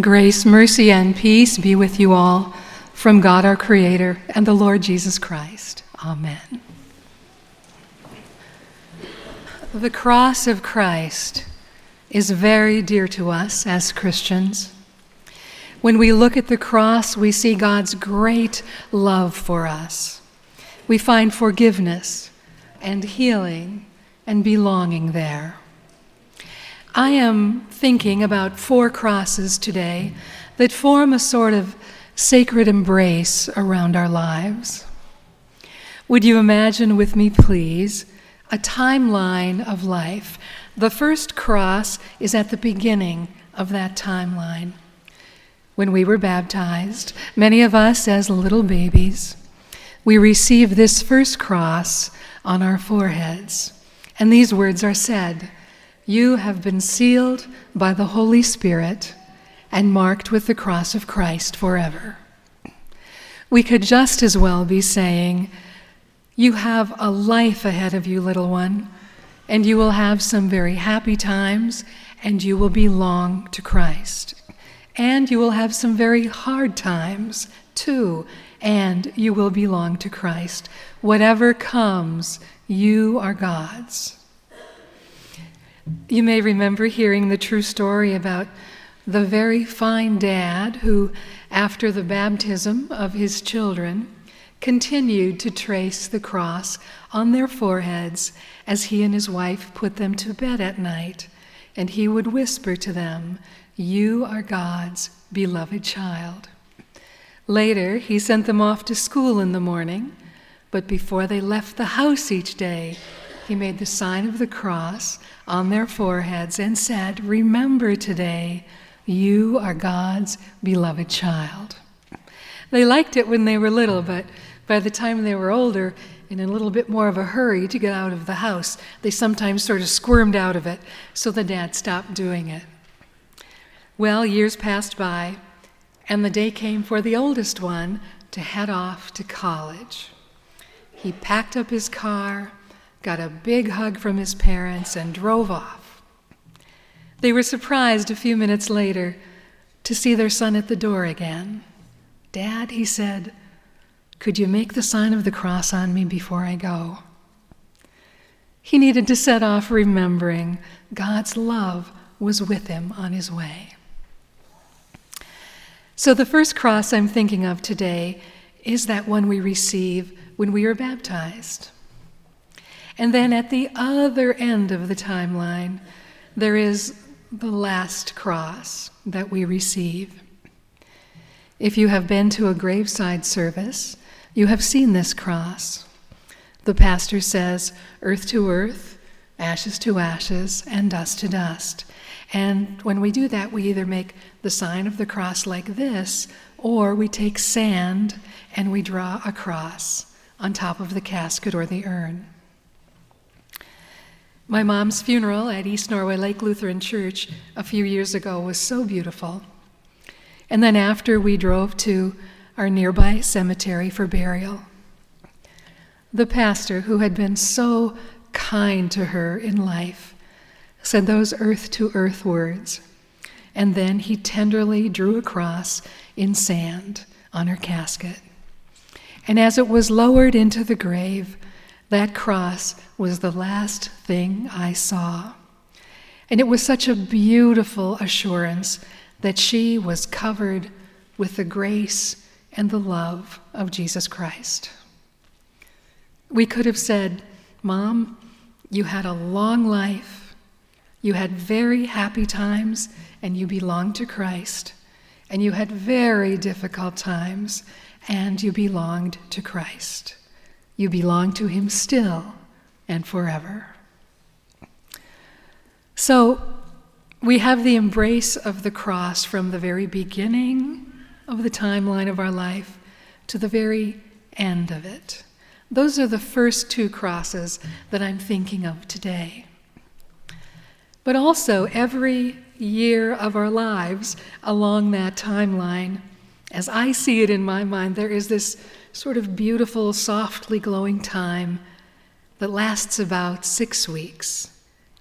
Grace, mercy, and peace be with you all from God our Creator and the Lord Jesus Christ. Amen. The cross of Christ is very dear to us as Christians. When we look at the cross, we see God's great love for us. We find forgiveness and healing and belonging there. I am thinking about four crosses today that form a sort of sacred embrace around our lives. Would you imagine with me, please, a timeline of life? The first cross is at the beginning of that timeline. When we were baptized, many of us as little babies, we receive this first cross on our foreheads. And these words are said you have been sealed by the Holy Spirit and marked with the cross of Christ forever. We could just as well be saying, You have a life ahead of you, little one, and you will have some very happy times, and you will belong to Christ. And you will have some very hard times, too, and you will belong to Christ. Whatever comes, you are God's. You may remember hearing the true story about the very fine dad who, after the baptism of his children, continued to trace the cross on their foreheads as he and his wife put them to bed at night, and he would whisper to them, You are God's beloved child. Later, he sent them off to school in the morning, but before they left the house each day, he made the sign of the cross on their foreheads and said, Remember today, you are God's beloved child. They liked it when they were little, but by the time they were older, and in a little bit more of a hurry to get out of the house, they sometimes sort of squirmed out of it, so the dad stopped doing it. Well, years passed by, and the day came for the oldest one to head off to college. He packed up his car got a big hug from his parents, and drove off. They were surprised a few minutes later to see their son at the door again. Dad, he said, could you make the sign of the cross on me before I go? He needed to set off remembering God's love was with him on his way. So, the first cross I'm thinking of today is that one we receive when we are baptized. And then at the other end of the timeline, there is the last cross that we receive. If you have been to a graveside service, you have seen this cross. The pastor says, Earth to earth, ashes to ashes, and dust to dust. And when we do that, we either make the sign of the cross like this, or we take sand and we draw a cross on top of the casket or the urn. My mom's funeral at East Norway Lake Lutheran Church a few years ago was so beautiful. And then after, we drove to our nearby cemetery for burial. The pastor, who had been so kind to her in life, said those earth to earth words, and then he tenderly drew a cross in sand on her casket. And as it was lowered into the grave, that cross was the last thing I saw. And it was such a beautiful assurance that she was covered with the grace and the love of Jesus Christ. We could have said, Mom, you had a long life, you had very happy times, and you belonged to Christ. And you had very difficult times, and you belonged to Christ. You belong to Him still and forever. So, we have the embrace of the cross from the very beginning of the timeline of our life to the very end of it. Those are the first two crosses that I'm thinking of today. But also, every year of our lives along that timeline, as I see it in my mind, there is this sort of beautiful, softly glowing time that lasts about six weeks.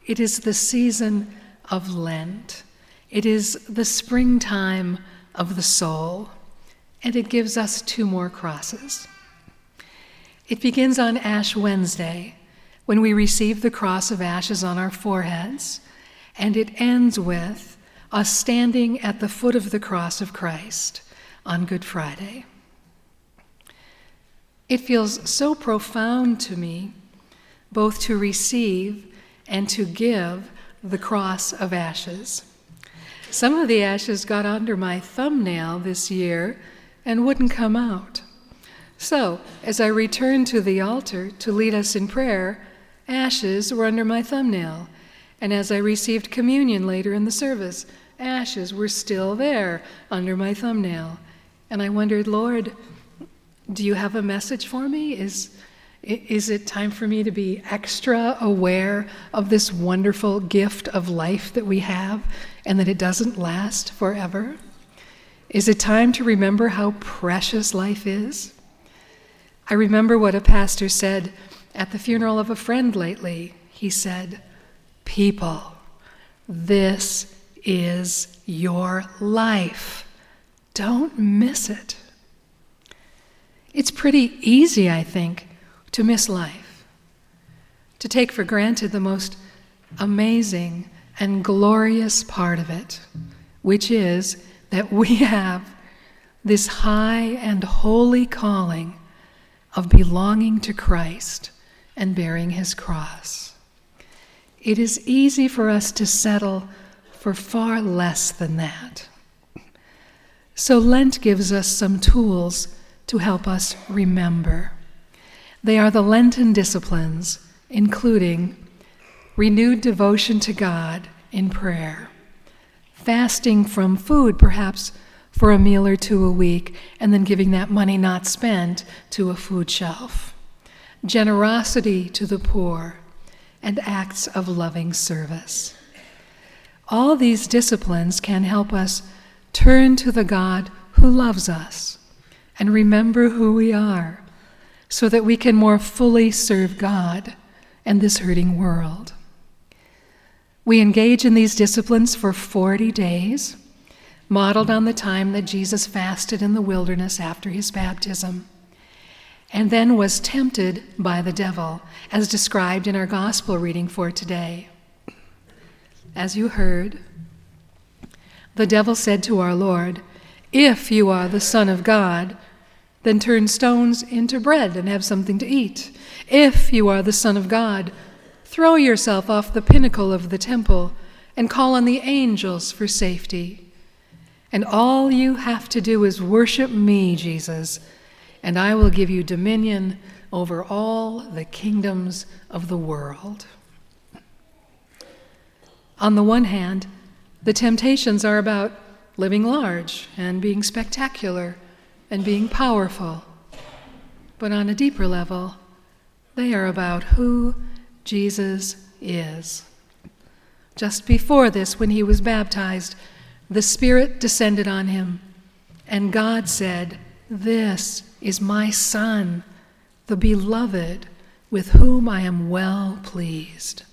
It is the season of Lent. It is the springtime of the soul, and it gives us two more crosses. It begins on Ash Wednesday, when we receive the cross of ashes on our foreheads, and it ends with us standing at the foot of the cross of Christ on Good Friday. It feels so profound to me both to receive and to give the cross of ashes. Some of the ashes got under my thumbnail this year and wouldn't come out. So, as I returned to the altar to lead us in prayer, ashes were under my thumbnail. And as I received communion later in the service, ashes were still there under my thumbnail. And I wondered, Lord, do you have a message for me? Is, is it time for me to be extra aware of this wonderful gift of life that we have and that it doesn't last forever? Is it time to remember how precious life is? I remember what a pastor said at the funeral of a friend lately. He said, People, this is your life. Don't miss it. It's pretty easy, I think, to miss life, to take for granted the most amazing and glorious part of it, which is that we have this high and holy calling of belonging to Christ and bearing his cross. It is easy for us to settle for far less than that. So, Lent gives us some tools to help us remember. They are the Lenten disciplines, including renewed devotion to God in prayer, fasting from food, perhaps for a meal or two a week, and then giving that money not spent to a food shelf, generosity to the poor, and acts of loving service. All these disciplines can help us turn to the God who loves us and remember who we are so that we can more fully serve God and this hurting world. We engage in these disciplines for 40 days, modeled on the time that Jesus fasted in the wilderness after his baptism, and then was tempted by the devil, as described in our gospel reading for today. As you heard, the devil said to our Lord, If you are the Son of God, then turn stones into bread and have something to eat. If you are the Son of God, Throw yourself off the pinnacle of the temple and call on the angels for safety. And all you have to do is worship me, Jesus, and I will give you dominion over all the kingdoms of the world. On the one hand, the temptations are about living large and being spectacular and being powerful. But on a deeper level, they are about who Jesus is. Just before this, when he was baptized, the Spirit descended on him, and God said, This is my Son, the beloved, with whom I am well pleased.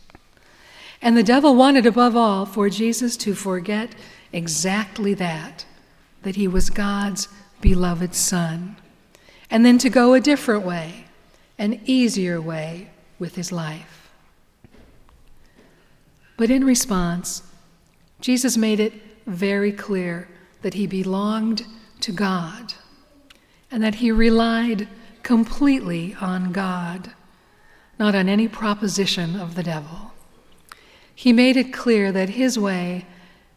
And the devil wanted above all for Jesus to forget exactly that, that he was God's beloved Son, and then to go a different way, an easier way with his life. But in response, Jesus made it very clear that he belonged to God and that he relied completely on God, not on any proposition of the devil. He made it clear that his way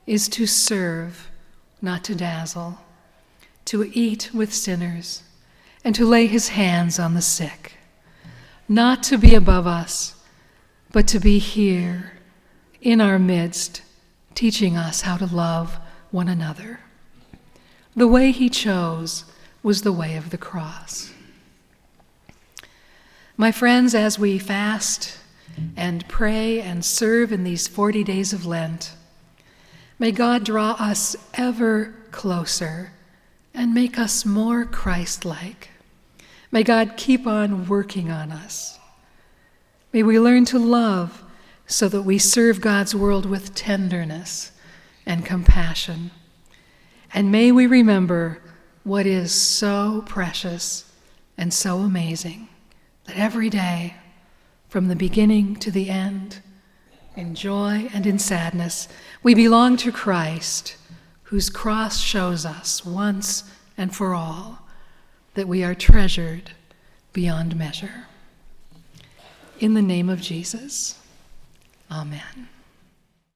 is to serve, not to dazzle, to eat with sinners, and to lay his hands on the sick, not to be above us, but to be here in our midst, teaching us how to love one another. The way he chose was the way of the cross. My friends, as we fast and pray and serve in these 40 days of Lent, may God draw us ever closer and make us more Christ like. May God keep on working on us. May we learn to love so that we serve God's world with tenderness and compassion. And may we remember what is so precious and so amazing that every day, from the beginning to the end, in joy and in sadness, we belong to Christ, whose cross shows us once and for all that we are treasured beyond measure. In the name of Jesus, amen.